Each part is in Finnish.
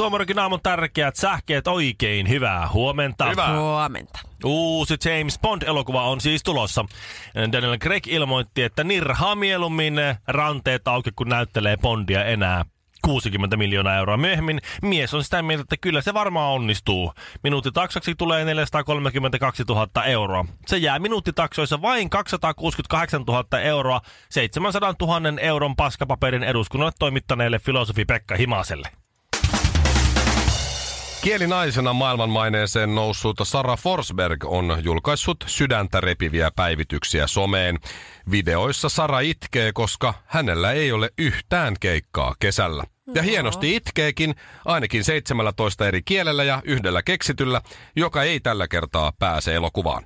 Suomarokin aamun tärkeät sähkeet oikein hyvää huomenta. Hyvää. Huomenta. Uusi James Bond-elokuva on siis tulossa. Daniel Craig ilmoitti, että nirhaa mieluummin ranteet auki, kun näyttelee Bondia enää 60 miljoonaa euroa myöhemmin. Mies on sitä mieltä, että kyllä se varmaan onnistuu. Minuuttitaksaksi tulee 432 000 euroa. Se jää minuuttitaksoissa vain 268 000 euroa 700 000 euron paskapaperin eduskunnalle toimittaneelle filosofi Pekka Himaselle. Kielinaisena maailmanmaineeseen noussut Sara Forsberg on julkaissut sydäntä repiviä päivityksiä someen. Videoissa Sara itkee, koska hänellä ei ole yhtään keikkaa kesällä. Ja hienosti itkeekin, ainakin 17 eri kielellä ja yhdellä keksityllä, joka ei tällä kertaa pääse elokuvaan.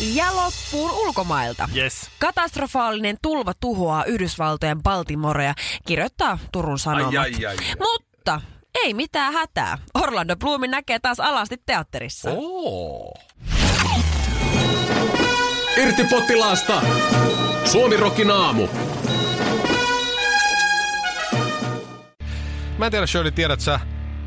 Ja loppuun ulkomailta. Yes. Katastrofaalinen tulva tuhoaa Yhdysvaltojen Baltimorea, kirjoittaa Turun Sanomat. Ai, ai, ai. Mutta ei mitään hätää. Orlando Bloomin näkee taas alasti teatterissa. Oo. Irti potilaasta! Suomi Rokin aamu. Mä en tiedä, Shirley, tiedät sä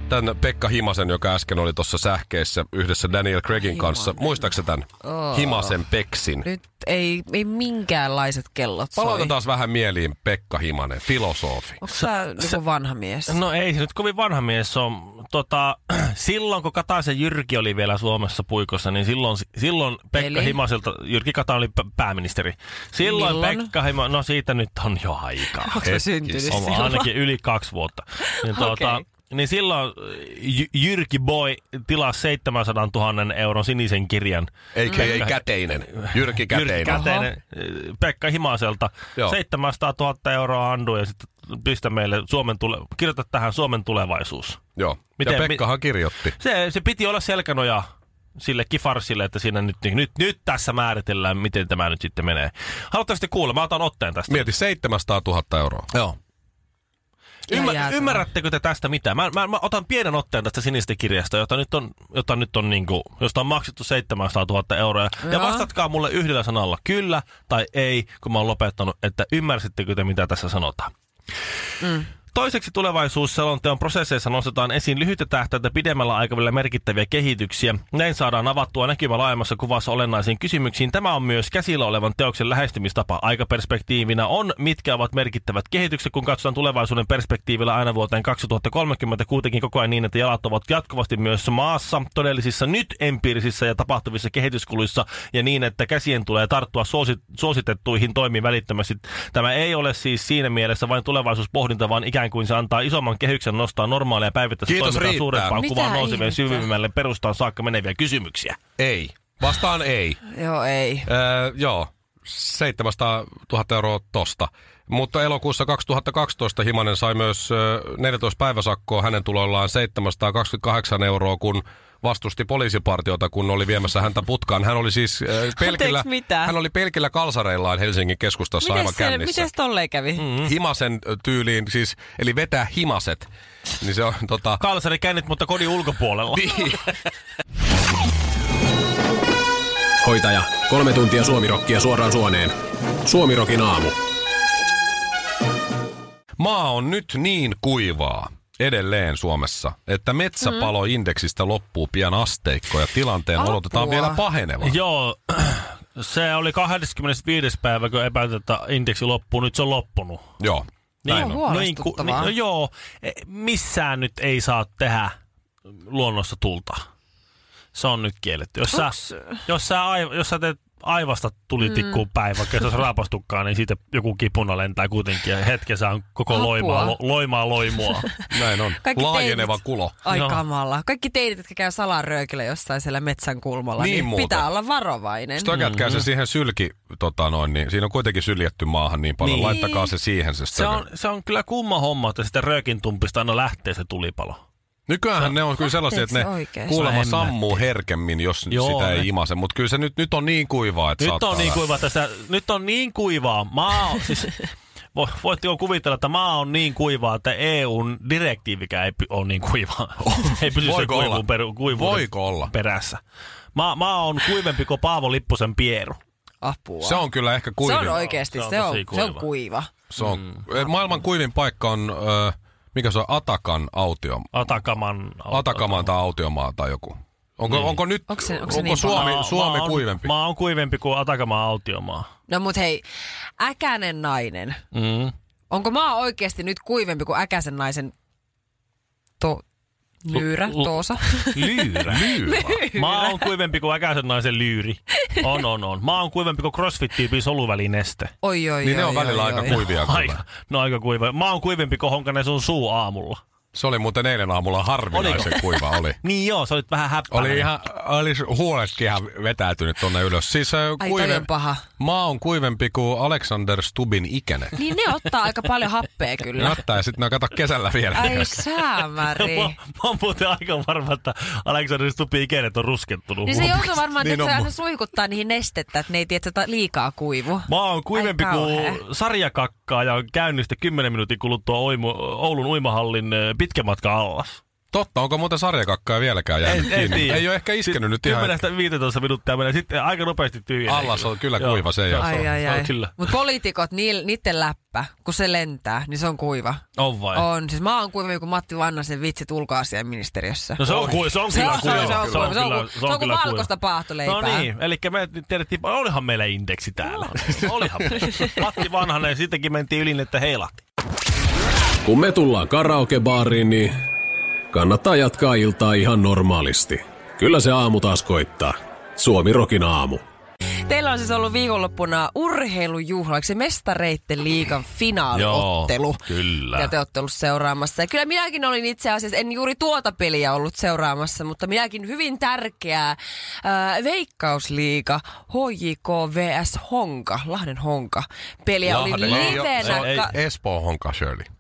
tämän Pekka Himasen, joka äsken oli tuossa sähkeessä yhdessä Daniel Craigin kanssa. Muistaaksä tämän Oo. Himasen Peksin? Nyt ei, ei minkäänlaiset kellot soi. Palautetaan vähän mieliin Pekka Himanen, filosofi. Onko sä niinku vanha mies? No ei se nyt kovin vanha mies on. Tota, silloin kun Kataisen Jyrki oli vielä Suomessa puikossa, niin silloin, silloin Pekka Eli? Himaselta, Jyrki Katainen oli p- pääministeri. Silloin Milloin? Pekka Hima, no siitä nyt on jo aikaa. Onko se syntynyt silloin? ainakin yli kaksi vuotta. Niin, tuota, Okei. Niin silloin J- Jyrki Boy tilasi 700 000 euron sinisen kirjan. Eikä ei käteinen. Jyrki Käteinen. Jyrki Käteinen Pekka Himaselta. Joo. 700 000 euroa andu ja sitten pistä meille Suomen tule- kirjoita tähän Suomen tulevaisuus. Joo. Miten- ja Pekkahan kirjoitti. Se, se piti olla selkänoja sille kifarsille, että siinä nyt, nyt, nyt tässä määritellään, miten tämä nyt sitten menee. Haluatteko sitten kuulla? Mä otan otteen tästä. Mieti 700 000 euroa. Joo. Ymmär, ymmärrättekö te tästä mitä? Mä, mä, mä, otan pienen otteen tästä sinisestä kirjasta, jota nyt on, jota nyt on niinku, josta on maksettu 700 000 euroa. Ja Joo. vastatkaa mulle yhdellä sanalla kyllä tai ei, kun mä oon lopettanut, että ymmärsittekö te mitä tässä sanotaan. Mm. Toiseksi tulevaisuusselonteon prosesseissa nostetaan esiin lyhyitä tähtäintä pidemmällä aikavälillä merkittäviä kehityksiä. Näin saadaan avattua näkymä laajemmassa kuvassa olennaisiin kysymyksiin. Tämä on myös käsillä olevan teoksen lähestymistapa. Aikaperspektiivinä on, mitkä ovat merkittävät kehitykset, kun katsotaan tulevaisuuden perspektiivillä aina vuoteen 2030 kuitenkin koko ajan niin, että jalat ovat jatkuvasti myös maassa, todellisissa nyt empiirisissä ja tapahtuvissa kehityskuluissa ja niin, että käsien tulee tarttua suosi- suositettuihin toimiin välittömästi. Tämä ei ole siis siinä mielessä vain tulevaisuuspohdinta, vaan ikään kuin se antaa isomman kehyksen nostaa normaalia päivittäistä Kiitos, toimintaa riittää. suurempaan Mitä kuvaan nousevien syvimmälle perustaan saakka meneviä kysymyksiä. Ei. Vastaan ei. Joo, ei. Öö, joo. 700 000 euroa tosta. Mutta elokuussa 2012 Himanen sai myös ö, 14 päiväsakkoa hänen tuloillaan 728 euroa, kun vastusti poliisipartiota, kun oli viemässä häntä putkaan. Hän oli siis pelkillä, mitä? hän oli pelkillä kalsareillaan Helsingin keskustassa aivan Miten se, kännissä. miten tolleen kävi? Mm. Himasen tyyliin, siis, eli vetää himaset, niin se on tota... Kalsari kännit, mutta kodin ulkopuolella. Niin. Hoitaja, kolme tuntia suomirokkia suoraan suoneen. Suomirokin aamu. Maa on nyt niin kuivaa edelleen Suomessa, että metsäpaloindeksistä loppuu pian asteikko ja tilanteen Apua. odotetaan vielä pahenevan. Joo, se oli 25. päivä, kun epäiltiin, että indeksi loppuu. Nyt se on loppunut. Joo. Näin Joo, on. huolestuttavaa. no joo, e, missään nyt ei saa tehdä luonnossa tulta. Se on nyt kielletty. Jos sä, jos sä, aiv- jos sä teet aivasta tuli tikkuu mm. päin, vaikka se olisi raapastukaan, niin siitä joku kipuna lentää kuitenkin ja hetkessä on koko Apua. loimaa, lo, loimaa loimua. Näin on. Kaikki Laajeneva teinit. kulo. Ai Joo. kamala. Kaikki teidät, jotka käy salaröökillä jossain siellä metsän kulmalla, Niin niin, muuten. pitää olla varovainen. Sitten oikeat käy se siihen sylki, tota noin, niin siinä on kuitenkin syljetty maahan niin paljon. Niin. Laittakaa se siihen se, Se on, se on kyllä kumma homma, että sitä röökin tumpista aina lähtee se tulipalo. Nykyään ne on kyllä sellaisia, että ne se kuulemma sammuu herkemmin, jos Joo, sitä ei ne. imase. Mutta kyllä se nyt, nyt on niin kuivaa, että Nyt on niin kuivaa tässä, nyt on niin kuivaa. Maa on, siis, vo- voitteko kuvitella, että maa on niin kuivaa, että EUn direktiivikään ei py- ole niin kuivaa. ei pysy se Voiko olla? kuivuun, peru, kuivuuden Voiko olla? perässä. Maa, maa on kuivempi kuin Paavo Lipposen Pieru. Apua. Se on kyllä ehkä se kuivin. on oikeasti, Se on se on, se on kuiva. kuiva. Se on, mm. Maailman kuivin paikka on, ö, mikä se on, Atakan autio, Atakaman. Atakaman tai autiomaa tai joku. Onko, Niin. onko nyt, Onko se- onko se onko niin Suomi, Maa- Suomi maa on, kuivempi? Maa on kuivempi kuin Atakaman autiomaa. No mut hei, äkänen nainen. Mm. Onko maa oikeasti nyt kuivempi kuin äkäisen naisen to... Lyyrä, toosa? Lyyrä. Lyyrä. Maa on kuivempi kuin äkäisen naisen lyyri. On, on, on. Maa on kuivempi kuin CrossFit-tyypin soluvälineste. Oi, oi, Niin ne oi, on välillä oi, aika oi. kuivia kyllä. Aika, no aika kuiva. Maa on kuivempi kuin honkanen sun suu aamulla. Se oli muuten eilen aamulla harvinaisen kuiva oli. Niin joo, se olit vähän häppäinen. Oli ihan, oli huoletkin ihan vetäytynyt tonne ylös. Siis äh, Ai, kuive, on paha. maa on kuivempi kuin Alexander Stubin ikäinen. Niin ne ottaa aika paljon happea kyllä. Näyttää ja sitten ne kato kesällä vielä. Ai säämäri. Mä, mä oon muuten aika varma, että Alexander Stubbin ikänet on ruskettunut. Niin se joutuu varmaan, Niin että on se aina suihkuttaa niihin nestettä, että ne ei tiedä, että liikaa kuivu. Mä oon kuivempi Ai kuin sarjakakkaa ja käynnistä 10 minuutin kuluttua Oimu, Oulun uimahallin ö, pitkä matka allas. Totta, onko muuten sarjakakkaa vieläkään jäänyt kiinni? Ei ole ehkä iskenyt nyt ihan. 10-15 minuuttia menee sitten aika nopeasti tyhjää. Allas on kyllä Joo. kuiva, se ei Joo. Ai, ai, se on ai. kyllä. Mutta poliitikot, niil, niitten läppä, kun se lentää, niin se on kuiva. On vai? On. Siis mä oon kuivempi kuin Matti Vannasen vitsit ulkoasiainministeriössä. No se on, kui, se on kyllä on, se on, kuiva. se on, se on, se on, se on kuin kuiva. valkoista paahtoleipää. No niin, eli me nyt tiedettiin, olihan meillä indeksi täällä. Olihan meillä. Matti Vanhanen, sittenkin mentiin yli, että heilahti. Kun me tullaan karaokebaariin, niin kannattaa jatkaa iltaa ihan normaalisti. Kyllä se aamu taas koittaa. Suomi Rokin aamu. Teillä on siis ollut viikonloppuna urheilujuhla, eikö se mestareitten liigan finaaliottelu? kyllä. Ja te olette ollut seuraamassa. Ja kyllä minäkin olin itse asiassa, en juuri tuota peliä ollut seuraamassa, mutta minäkin hyvin tärkeää ää, Veikkausliiga HJK vs Honka, Lahden Honka. Peliä oli Lahden. Ei, livenä. se on ka- Espoo Honka Shirley.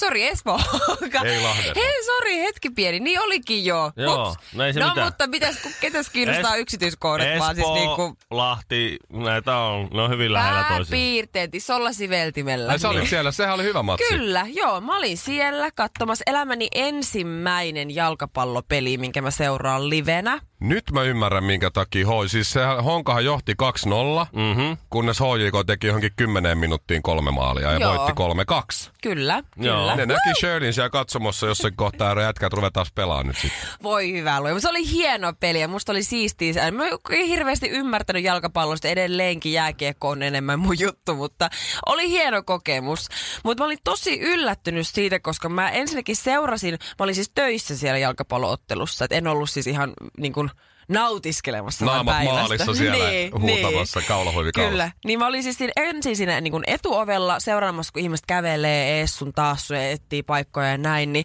Sori, Espoo. Ei. Hei, sori, hetki pieni. Niin olikin jo. Joo, Ups. no ei se no mitään. mutta mitäs, kun ketäs kiinnostaa Es- yksityiskohdat, vaan siis Espoo, niinku Lahti, näitä on, ne on hyvin lähellä toisiaan. pääpiirteet isolla siveltimellä. Ai sä olit siellä, sehän oli hyvä matsi. Kyllä, joo. Mä olin siellä katsomassa elämäni ensimmäinen jalkapallopeli, minkä mä seuraan livenä. Nyt mä ymmärrän, minkä takia hoi. Siis se Honkahan johti 2-0, Mhm. kunnes HJK teki johonkin 10 minuuttiin kolme maalia ja Joo. voitti 3-2. Kyllä, Joo. Kyllä. Ne näki Shirleyn siellä katsomossa jossain kohtaa ja jätkät ruvetaan pelaamaan nyt sitten. Voi hyvä luoja. Se oli hieno peli ja musta oli siistiä. Mä en hirveästi ymmärtänyt jalkapallosta. Edelleenkin jääkiekko on enemmän mun juttu, mutta oli hieno kokemus. Mutta mä olin tosi yllättynyt siitä, koska mä ensinnäkin seurasin, mä olin siis töissä siellä jalkapalloottelussa. Et en ollut siis ihan niin kuin nautiskelemassa Naamat päivästä. maalissa siellä huutamassa kaulahuivi kaulassa. Kyllä. Niin mä olin siis siinä, ensin siinä niin kuin etuovella seuraamassa, kun ihmiset kävelee ees sun taas ja etsii paikkoja ja näin. Niin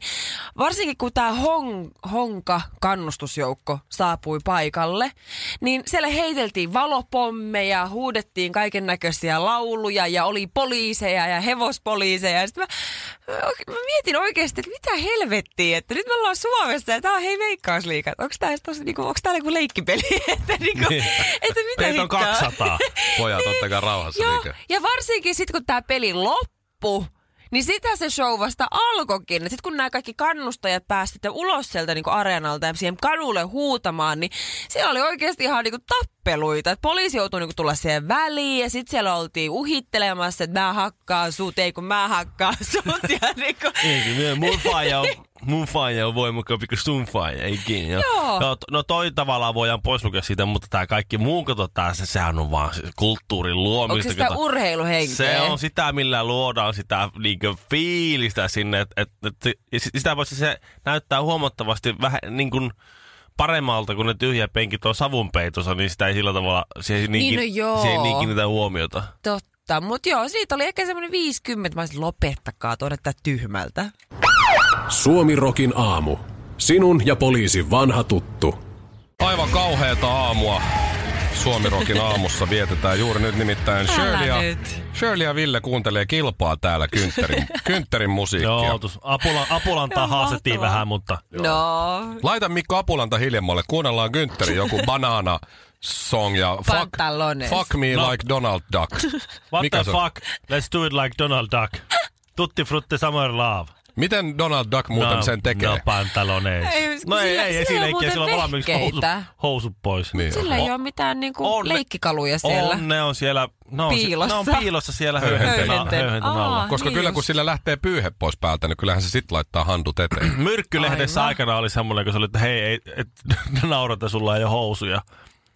varsinkin kun tämä hon, Honka kannustusjoukko saapui paikalle, niin siellä heiteltiin valopommeja, huudettiin kaiken näköisiä lauluja ja oli poliiseja ja hevospoliiseja. Ja sitten mä, mä mietin oikeasti, että mitä helvettiä, että nyt me ollaan Suomessa ja tää on hei veikkausliiga. Onko tää, tosi, niinku, onko tää joku leikkipeli? että, niinku, Niin. että mitä Meitä on hittoa? 200. Pojat, ottakaa rauhassa Joo, liike. ja varsinkin sitten kun tämä peli loppui, niin sitä se show vasta alkoikin. Sitten kun nämä kaikki kannustajat pääsivät ulos sieltä niinku areenalta ja siihen kadulle huutamaan, niin siellä oli oikeasti ihan niinku tappeluita. Et poliisi joutui niinku tulla siihen väliin ja sitten siellä oltiin uhittelemassa, että mä hakkaan sut, ei kun mä hakkaan sut. Ja niinku, Eikin, mun faija on, mun faija on voimakkaampi kuin sun faija, eikin. Joo. Joo. No, no toi tavallaan voidaan poislukea siitä, mutta tämä kaikki muu, kato, tää, se, sehän on vaan kulttuurin onko luomista. se sitä kato. urheiluhenkeä? Se on sitä, millä luodaan sitä niinkö fiilistä sinne. Et, et, et, sitä paitsi se näyttää huomattavasti vähän niin kuin paremmalta kuin ne tyhjä penkit on savunpeitossa, niin sitä ei sillä tavalla, siihen ei niin, no niin, joo. siihen ei huomiota. Totta, mutta joo, siitä oli ehkä semmoinen 50. Mä olisin, lopettakaa, todetta tyhmältä. Suomirokin aamu. Sinun ja poliisin vanha tuttu. Aivan kauheata aamua. Suomirokin aamussa vietetään juuri nyt nimittäin Shirley ja, nyt. Shirley ja Ville kuuntelee kilpaa täällä Kyntterin, Kyntterin musiikkia. Joo, tus, Apula, Apulantaa haastettiin mahtavaa. vähän, mutta No, Laita Mikko Apulanta hiljemmalle, kuunnellaan Güntterin joku banana song ja fuck, Pantalones. fuck me No. like Donald Duck. what Mikä the se on? fuck, let's do it like Donald Duck. Tutti frutti summer love. Miten Donald Duck muuten no, sen tekee? No pantalones. Ei, no ei, sillä- ei sillä esileikkiä, on sillä on valmiiksi housut, housut pois. Niin. sillä ei On- ole mitään niinku on ne- leikkikaluja siellä. On, ne on siellä, ne on, Piilossa. ne on piilossa siellä Höyhenten höyhenten, alla. Koska Niin kyllä just. kun sillä lähtee pyyhe pois päältä, niin kyllähän se sitten laittaa handut eteen. Myrkkylehdessä Aivan. aikana oli semmoinen, kun se oli, että hei, ei, et, naurata, sulla ei ole housuja.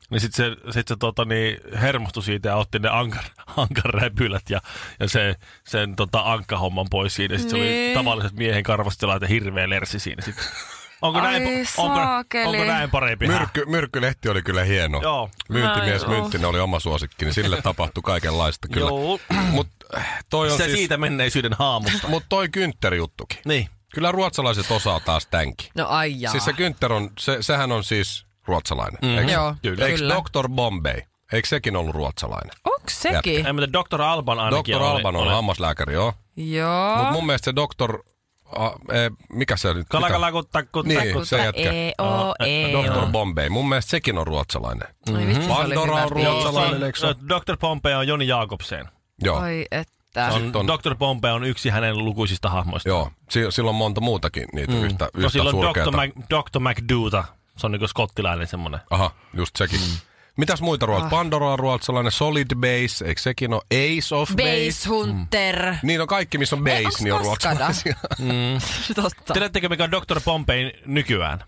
Niin sitten se, sit se tota, niin, hermostui siitä ja otti ne ankar, ankarräpylät ja, ja se, sen tota, ankkahomman pois siinä. Sitten se oli Niin. tavalliset miehen karvasti laita hirveä lersi siinä sitten. Onko, Ai näin, onko, saakeli. onko näin parempi? Myrkky, myrkkylehti oli kyllä hieno. Joo. Myyntimies Ai, joo. Mynttinen oli oma suosikki, niin sille tapahtui kaikenlaista kyllä. Joo. Mutta toi on Se siis, siitä menneisyyden haamusta. mut toi Günther-juttukin. niin. Kyllä ruotsalaiset osaa taas tämänkin. No ai jaa. Siis se Günther on, se, sehän on siis ruotsalainen. Mm. Eikö, Joo, Kyllä. eikö. Dr. Bombay, eikö sekin ollut ruotsalainen? Onks sekin? Ei, mutta Dr. Alban ainakin Dr. oli, Alban on oli. hammaslääkäri, joo. Joo. Mutta mun mielestä se Dr. A, e, mikä se oli? Kalakalakuttakku. Niin, se jätkä. E, o, e, Dr. o. Bombay. Mun mielestä sekin on ruotsalainen. Oli Pandora on ruotsalainen, eikö se? Dr. Pompeo on Joni Jakobsen. Joo. Oi että. On, on- Dr. Pompeo on yksi hänen lukuisista hahmoista. Joo, si- silloin on monta muutakin niitä mm. yhtä, yhtä No silloin surkeata. Dr. Mac, Dr. McDoota. Se on niinku skottilainen semmonen. Aha, just sekin. Mm. Mitäs muita ruotsalaisia? Ah. Pandora on ruotsalainen, Solid Base, eikö sekin ole Ace of Base? Base Hunter. Niin on kaikki, missä on Ei, base, onks niin on ruotsalaisia. Totta. Tiedättekö mikä on Dr. Pompein nykyään?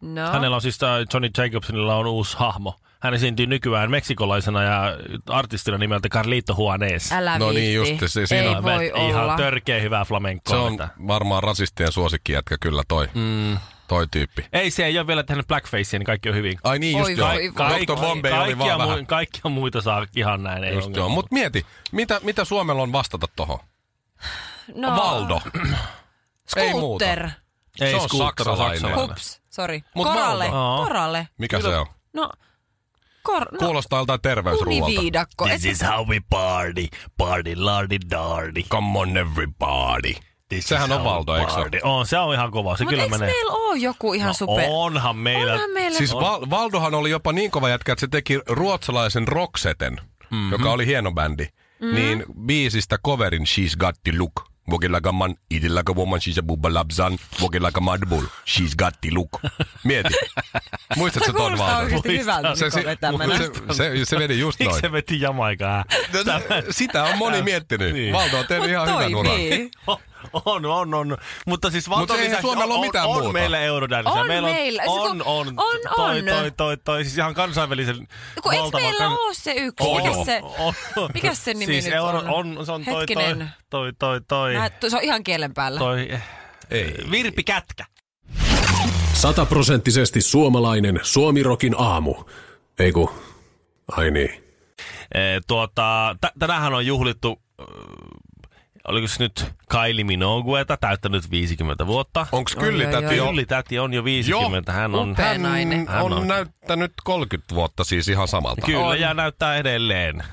No. Hänellä on siis tää Johnny Jacobsonilla on uusi hahmo. Hän esiintyy nykyään meksikolaisena ja artistina nimeltä Carlito Juanes. Älä No niin, just se, siinä Ei on- voi Ihan olla. törkeä hyvää flamencoa. Se on varmaan rasistien suosikkijätkä kyllä toi, mm. Toi tyyppi. Ei se ei ole vielä tehnyt blackfacea, niin kaikki on hyvin. Ai niin, just Oi joo. voi. Dr. Bombay oli vaan vähän. mu- kaikkia muita saa ihan näin. Ei Just joo. Mut mieti, mitä, mitä Suomella on vastata tohon? No. Valdo. Ei muuta. Scooter. ei se on Scooter saksalainen. Hups, sorry. Mut Koralle. Valdo. Koralle. Mikä se on? No. Kor- no. Kuulostaa joltain terveysruualta. Univiidakko. This is how we party. Party lardy dardy. Come on everybody. Sehän on Valdo, eikö se party. On, se on ihan kova. Se Mut kyllä eikö menee. meillä oo joku ihan No, super... onhan meillä. Onhan meillä... Siis Val- Valdohan oli jopa niin kova jätkä, että se teki ruotsalaisen Roxeten, mm-hmm. joka oli hieno bändi. Mm-hmm. Niin biisistä coverin She's Got the Look. Walking like a man, eating like a woman, she's a bubba lapsan. Walking like a mad bull, she's got the look. Mieti. Muistatko Se ton oikeesti hyvältä, Se, Niko, se, vetämänä. se, se, se meni just Miksi noin. se veti Jamaikaa? Sitä on moni miettinyt. Niin. Valdo on tehnyt ihan hyvän uran. On, on, on. Mutta siis eihän lisäksi Suomella on, ole mitään on, muuta. on meillä Eurodance. On meillä meillä. Se On, kun- on, on, toi, on. toi, toi, toi, siis ihan kansainvälisen Kun eikö meillä kan- oo se yksi? On, Mikäs se, on, on. mikäs se nimi siis nyt Euro, on? on? Se on toi, toi, Hetkinen. toi, toi, toi, Mä, se on ihan kielen päällä. toi, Ei. Virpi Kätkä. Sataprosenttisesti suomalainen Suomirokin aamu. Ei ku, ai niin. E, tuota, t- tänähän on juhlittu, oliko se nyt Kylie Minogueta, täyttänyt 50 vuotta. Onks Oi, Kylli täti jo? Kyllä täti on jo 50, hän on... Upea Hän nainen. Hän on, on. näyttänyt 30 vuotta siis ihan samalta. Kyllä, On. ja näyttää edelleen.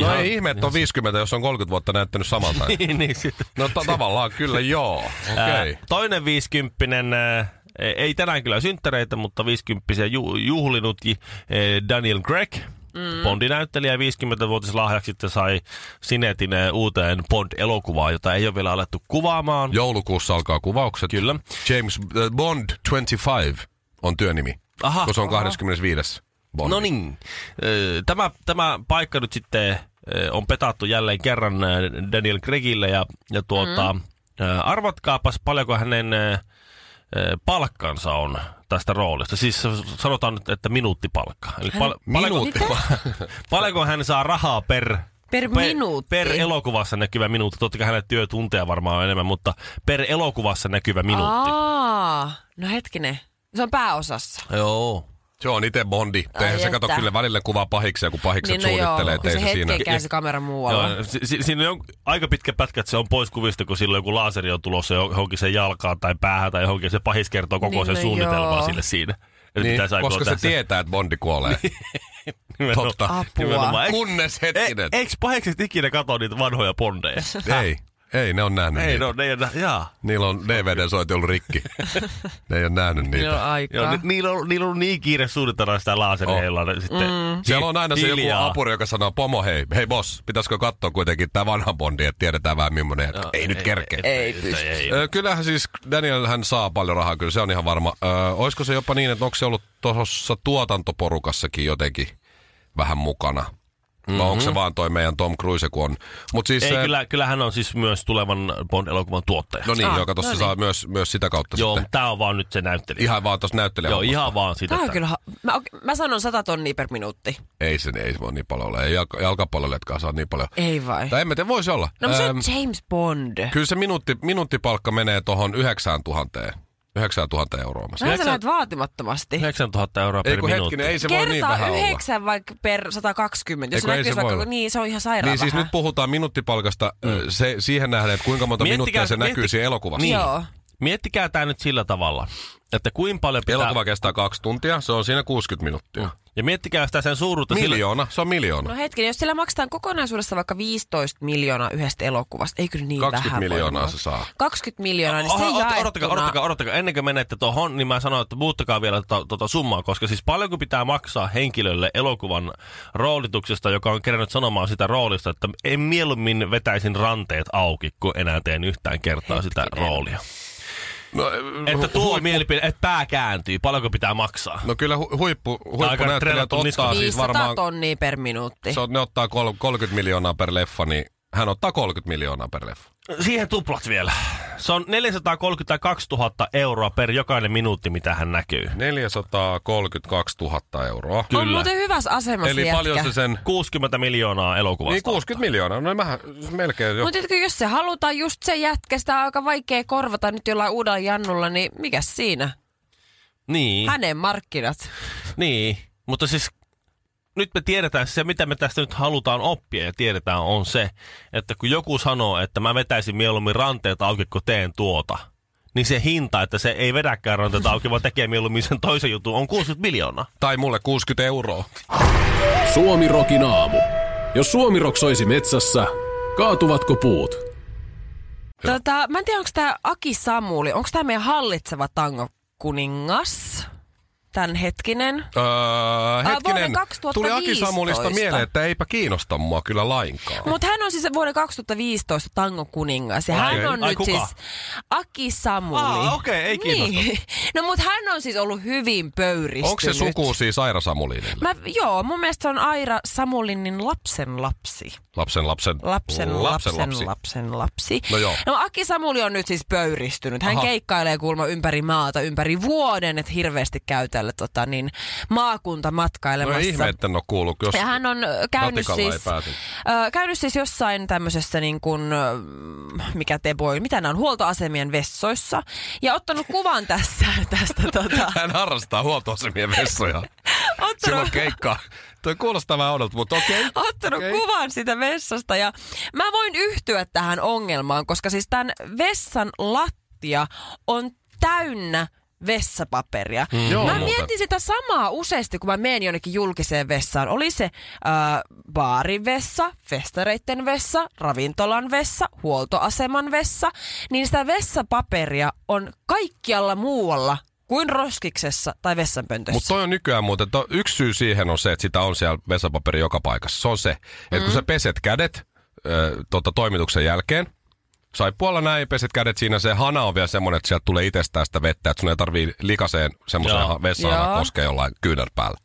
No ei ihme, että on 50, jos on 30 vuotta näyttänyt samalta. niin, niin. No ta- tavallaan kyllä joo. Okei. Okay. Ää, toinen viisikymppinen, ää, ei tänään kyllä synttäreitä, mutta viisikymppisiä ju, juhlinut ää, Daniel Craig. Mm. Bondinäyttelijä 50-vuotias lahjaksi sitten sai Sinetin uuteen Bond-elokuvaan, jota ei ole vielä alettu kuvaamaan. Joulukuussa alkaa kuvaukset. Kyllä. James äh, Bond 25 on työnimi, Aha. kun se on 25. Bond. No niin. Tämä, tämä paikka nyt sitten on petattu jälleen kerran ö, Daniel Craigille ja, ja tuota, mm. arvatkaapas paljonko hänen palkkansa on tästä roolista. Siis sanotaan nyt, että minuuttipalkka. Eli pal- Minuutti. paljonko, paljonko hän saa rahaa per Per minuutti? Per elokuvassa näkyvä minuutti. Totta kai hänen työtunteja varmaan on enemmän, mutta per elokuvassa näkyvä minuutti. Aa, no hetkinen. Se on pääosassa. Joo. Se on itse Bondi. Eihän se kato kyllä välillä kuvaa pahiksia, kun pahikset Niin no joo, suunnittelee, kun ettei se se siinä... se kamera muualla. Joo, si- si- siinä on aika pitkä pätkä, että se on pois kuvista, kun silloin joku laaseri on tulossa johonkin sen jalkaan tai päähän tai johonkin. Se pahis kertoo koko Niin, sen no suunnitelman joo. sille siinä. Niin, koska se tässä. tietää, että Bondi kuolee. Totta. Apua. nimenomaan. Kunnes hetkinen. E- eikö pahikset ikinä katso niitä vanhoja bondeja? Ei, ei, ne on nähnyt Ei, niitä. no, ne ei nä- jaa. Niillä on DVD-soiti ollut rikki. ne ei ole nähnyt Niillä on niitä. aikaa. Joo, ni- niillä, on, niillä on niin kiire suunnitella sitä laseria, Oh. jolla ne sitten... Mm. Siellä on aina se joku hiljaa. apuri, joka sanoo, pomo hei, hei boss, pitäisikö katsoa kuitenkin tämä vanha Bondi, että tiedetään vähän millainen. jätkä." ei, nyt kerkeä. ei pysty. Ei, Ö, Kyllähän siis Daniel hän saa paljon rahaa, kyllä se on ihan varma. Ö, olisiko se jopa niin, että onko se ollut tuossa tuotantoporukassakin jotenkin vähän mukana? Mm-hmm. Vai onko se vaan toi meidän Tom Cruise, kun on... Mut siis, ei kyllä, kyllä hän on siis myös tulevan Bond-elokuvan tuottaja. No niin, Ah, joka tuossa no saa niin. myös, myös sitä kautta Joo, sitten. tää on vaan nyt se näyttelijä. Ihan vaan tuossa näyttelijä. Joo, ihan vaan sitä. Tämä on kyllä... Mä, mä sanon 100 tonnia per minuutti. Ei se, ei se voi niin paljon olla. Ei jalka, jalkapalloilijatkaan saa niin paljon. Ei vai? Tai en mä tiedä, voisi olla. No se on James Bond. Kyllä se minuutti, minuuttipalkka menee tuohon 9000. 9000 euroa. Mä. Vähän sä lähdet vaatimattomasti. 9000 euroa Ei per kun minuutti. hetkinen, ei se voi niin Kertaa vähän olla. yhdeksän vaikka per 120. Jos Ei ei näkyisi se voi vaikka, olla. niin se on ihan sairaan Niin siis vähän. nyt puhutaan minuuttipalkasta mm. se, siihen nähden, että kuinka monta Miettikää minuuttia se se- näkyy siinä elokuvassa. Niin. Joo. Miettikää tämä nyt sillä tavalla, että kuinka paljon pitää... Elokuva kestää kaksi tuntia, se on siinä 60 minuuttia. Mm. Ja miettikää sitä sen suuruutta sillä... Miljoona, se on miljoona. No hetki, jos sillä maksetaan kokonaisuudessa vaikka 15 miljoonaa yhdestä elokuvasta, ei kyllä niin 20 vähän miljoonaa se saa. 20 miljoonaa, niin se odot- jaettuna... odottakaa, odottakaa, odottakaa. Ennen kuin menette tuohon, niin mä sanoin, että muuttakaa vielä tota, tota summaa, koska siis paljonko pitää maksaa henkilölle elokuvan roolituksesta, joka on kerännyt sanomaan sitä roolista, että en mieluummin vetäisin ranteet auki, kun enää teen yhtään kertaa sitä Hetkinen. roolia. No, Että tuo huippu, mielipide, että pää kääntyy, paljonko pitää maksaa? no kyllä hu, huippu, huippunäyttelijät ottaa siis 500 varmaan... tonnia per minuutti. Se on, ne ottaa kol, 30 miljoonaa per leffa, niin hän ottaa 30 miljoonaa per leffa. Siihen tuplat vielä. Se on 432 000 euroa per jokainen minuutti, mitä hän näkyy. 432 000 euroa. On Kyllä. muuten hyvässä asemassa Eli jätkä. paljon se sen... 60 miljoonaa elokuvasta. Niin 60 miljoonaa, no mähän melkein jo. Mutta jos se halutaan just se jätkä, sitä on aika vaikea korvata nyt jollain uudella jannulla, niin mikä siinä? Niin. Hänen markkinat. Niin, mutta siis nyt me tiedetään, se mitä me tästä nyt halutaan oppia ja tiedetään on se, että kun joku sanoo, että mä vetäisin mieluummin ranteet auki, kun teen tuota, niin se hinta, että se ei vedäkään ranteita auki, vaan tekee mieluummin sen toisen jutun, on 60 miljoonaa. Tai mulle 60 euroa. Suomi Rokin aamu. Jos Suomi roksoisi metsässä, kaatuvatko puut? Tota, mä en tiedä, onko tämä Aki Samuli, onko tämä meidän hallitseva tango kuningas? Tän hetkinen. Öö, hetkinen, 2015. tuli Aki Samulista mieleen, että eipä kiinnosta mua kyllä lainkaan. Mutta hän on siis vuoden 2015 tango kuningas ja hän on ai, nyt kuka? siis Aki Samuli. Aa, okei, ei kiinnosta. Niin. No mutta hän on siis ollut hyvin pöyristynyt. Onko se suku siis Aira Samulinille? Mä, joo, mun mielestä se on Aira Samulinin lapsen lapsi. Lapsen lapsen, Lapsen, lapsen, lapsi. lapsen lapsi. No joo. No Aki Samuli on nyt siis pöyristynyt. Hän Aha. keikkailee kuulemma ympäri maata, ympäri vuoden, että hirveästi käy tällä tota, niin, maakunta No matkailemassa. ihme, että en ole kuullut, jos Ja hän on ö, käynyt siis, ö, käynyt siis jossain tämmöisessä niin kuin, ö, mikä te voi, mitä nämä on, huoltoasemien vessoissa. Ja ottanut kuvan tässä, tästä tota, Hän harrastaa huoltoasemien vessoja. ottanut, Silloin keikkaa. Toi kuulostaa vähän oudolta, mutta okei. ottanut Okei. kuvan siitä vessasta ja mä voin yhtyä tähän ongelmaan, koska siis tämän vessan lattia on täynnä vessapaperia. Mm. Joo, mä mietin sitä samaa useasti, kun mä menen jonnekin julkiseen vessaan. Oli se äh, baarin vessa, festareitten vessa, ravintolan vessa, huoltoaseman vessa, niin sitä vessapaperia on kaikkialla muualla kuin roskiksessa tai vessanpöntössä. Mutta toi on nykyään muuten, to, yksi syy siihen on se, että sitä on siellä vesapaperi joka paikassa. Se on se, että Mm. kun sä peset kädet ö, tota, toimituksen jälkeen, saippualla näin, peset kädet siinä, se hana on vielä semmoinen, että sieltä tulee itsestään sitä vettä, että sun ei tarvii likaseen semmoiseen vessaan koskea jollain kyynärpäällä.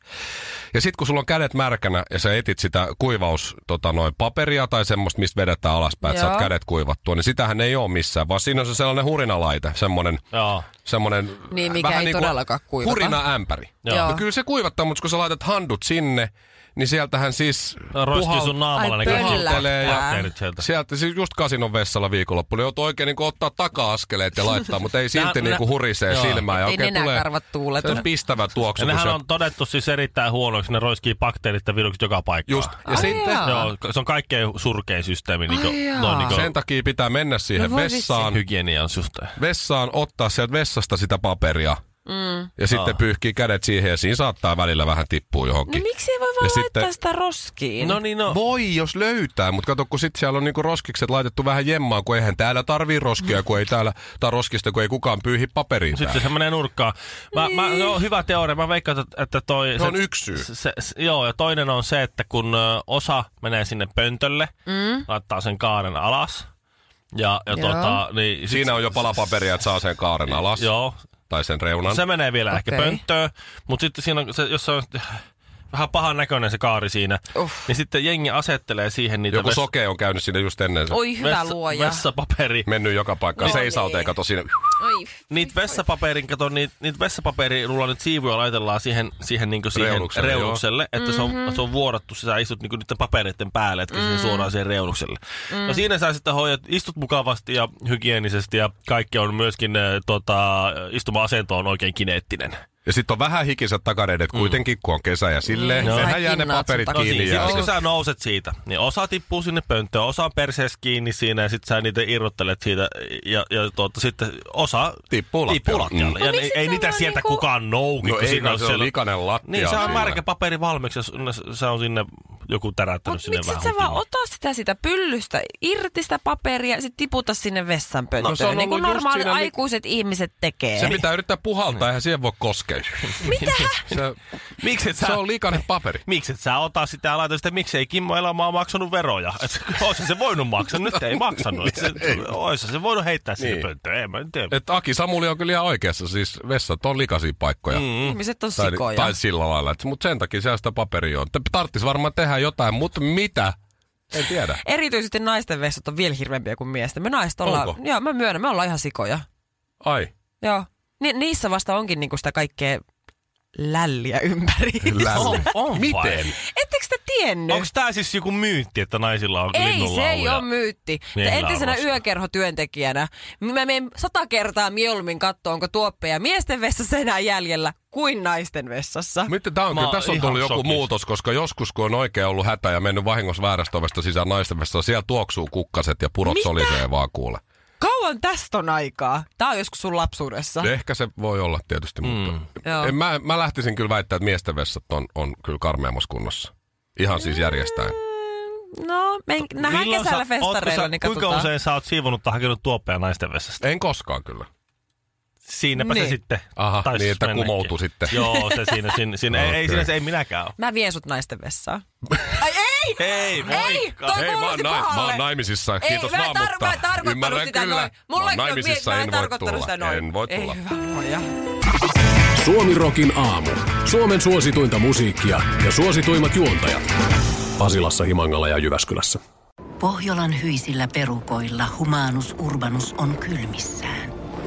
Ja sitten kun sulla on kädet märkänä ja sä etit sitä kuivaus tota, noin paperia tai semmoista, mistä vedetään alaspäin, että saat kädet kuivattua, niin sitähän ei ole missään, vaan siinä on se sellainen hurinalaite, semmoinen Joo. semmoinen Niin, mikä vähän ei niin kuin todellakaan kuivata. hurina ämpäri. Joo. No kyllä se kuivattaa, mutta kun sä laitat handut sinne, niin sieltähän siis Roiskii sun naamalla Ai ne kaikki pöllähtää. bakteerit sieltä. Sieltä siis just kasinon vessalla viikonloppuna joutuu oikein niin ottaa taka-askeleet ja laittaa, mutta ei silti niin kuin hurisee joo. silmään. Ja Ei oikein tulee nenäkarvat tuuletu. se on pistävä tuoksu. Ja nehän sieltä- on todettu siis erittäin huonoiksi, ne roiskii bakteerit ja virukset joka paikkaan. Just. Ja Ai sitten. Joo, se on kaikkein surkein systeemi. Niin kuin, noin niin kuin sen takia pitää mennä siihen No vessaan, hygienian suhteen. vessaan, ottaa sieltä vessasta sitä paperia. Mm. Ja sitten pyyhkii kädet siihen ja siinä saattaa välillä vähän tippua No johonkin. miksi ei voi Ja vaan sitten- laittaa sitä roskiin? No niin, no. Voi, jos löytää, mutta kato, kun sit siellä on niinku roskikset laitettu vähän jemmaan, kun eihän täällä tarvii roskia, kun ei täällä, tai roskista, kun ei kukaan pyyhi paperiin Sitten se menee nurkkaan. Mä, mä, Niin. se on hyvä teoria. Mä veikkaan, että- toi... Se on yksi syy. Se, se, joo, ja toinen on se, että kun osa menee sinne pöntölle, mm. laittaa sen kaaren alas. Ja, ja Joo. tota, niin sit- Siinä on jo palapaperia, että saa sen kaaren alas. Joo, Tai sen reunan. se menee vielä ehkä Okei. pönttöön, mutta sitten siinä on, se, jos se on vähän pahan näköinen se kaari siinä, Uff. niin sitten jengi asettelee siihen niitä Joku soke on käynyt sinne just ennen. Se. Oi hyvä luoja. vessapaperi. Mennyt joka paikkaan No seisauteen, niin. kato siinä. Oi. Niitä vessapaperin, kato, niitä, niitä vessapaperirulla nyt siivuja laitellaan siihen, siihen, niinku siihen Reunukselle, reunukselle, että se, on, se on vuorattu, sä istut niinku niiden papereiden päälle, etkä mm. suoraan siihen reunukselle. Mm. No siinä sä sitten hoidat, istut mukavasti ja hygienisesti ja kaikki on myöskin, äh, tota, istuma-asento on oikein kineettinen. Ja sitten on vähän hikiset takareidet kuitenkin, kun on kesä ja silleen. Mm. Mm. Joo. Nehän jää ne paperit No kiinni. ja sitten kun sä nouset siitä, niin osa tippuu sinne pönttöön, osa on perseessä kiinni siinä ja sitten sä niitä irrottelet siitä ja, ja tuota, sitten osa Tippuu tippuu lattialle. No Ja miksi ei, ei niitä sieltä niinku- kukaan nouki. No ei, siinä kun se on likainen lattia. Niin, se on märkä paperi valmiiksi, jos se on sinne joku täräyttänyt Mut sinne miksi et vähän. sä vaan ota sitä sitä pyllystä irti sitä paperia ja sit tiputa sinne vessanpönttöön, No, se on niin kuin ollut just normaalit siinä li- aikuiset ihmiset tekee. Se pitää yrittää puhaltaa, eihän siihen voi koskea. Mitä? Se, Miksi et sä, se on likainen paperi. miksi et sä ota sitä ja laita sitä, miksi ei Kimmo Elomaa maksanut veroja? Et, olisi se voinut maksaa, nyt ei maksanut. Et se, olisi se voinut heittää sinne Niin. pönttöön, en mä en tiedä. Et Aki Samuli on kyllä ihan oikeassa, siis vessat on likaisia paikkoja. Mm. Ihmiset on Tai, sikoja. tai sillä lailla, mutta sen takia siellä sitä paperia on. Tarttis varmaan tehdä jotain, mutta mitä? En tiedä. Erityisesti naisten vessat on vielä hirveämpiä kuin miesten. Me naiset ollaan, Onko? joo mä myönnän, me ollaan ihan sikoja. Ai, Joo. Ni- niissä vasta onkin niinku sitä kaikkea lälliä ympäri. lälli. On, on? Miten? Ettekö te tiennyt? Onko tää siis joku myytti, että naisilla on Ei, se ei ole myytti. Entisenä roskaa. yökerhotyöntekijänä mä menen sata kertaa mieluummin katsoa, onko tuoppeja miesten vessassa enää jäljellä kuin naisten vessassa. Miten tää on tässä on tullut joku shokissa. muutos, koska joskus kun on oikein ollut hätä ja mennyt vahingossa väärästä ovesta sisään naisten vessaan, siellä tuoksuu kukkaset ja purot Mitä? solisee vaan kuule. Kauan tästä on aikaa? Tää on joskus sun lapsuudessa. Ehkä se voi olla tietysti, Mm. mutta Joo. en, mä, mä lähtisin kyllä väittämään, että miesten vessat on, on kyllä karmeammassa kunnossa. Ihan siis järjestäen. No, me nähdään Milloin kesällä sä- ootko festareilla, sä- niin Kuinka katsotaan. usein sä oot siivonut tai hakenut tuoppeja naisten vessasta? En koskaan kyllä. Siinäpä Niin. se sitten. Aha, taisi niin että mennäkin. kumoutui sitten. Joo, se siinä, siinä, siinä ei, ei, siinä se ei minäkään ole. Mä vien sut naisten vessaan. Ai ei! Ei, moikka. toi Hei, mä oon, nai- mä oon naimisissa. Ei, Kiitos mä vaan, tar- mutta mä en tarkoittanut ymmärrän sitä kyllä. noin. Mulla mä ei oon mä en en voi tulla. sitä noin. En voi Ei tulla. hyvä luoja. Suomirokin aamu. Suomen suosituinta musiikkia ja suosituimmat juontajat. Pasilassa, Himangalla ja Jyväskylässä. Pohjolan hyisillä perukoilla humanus urbanus on kylmissään.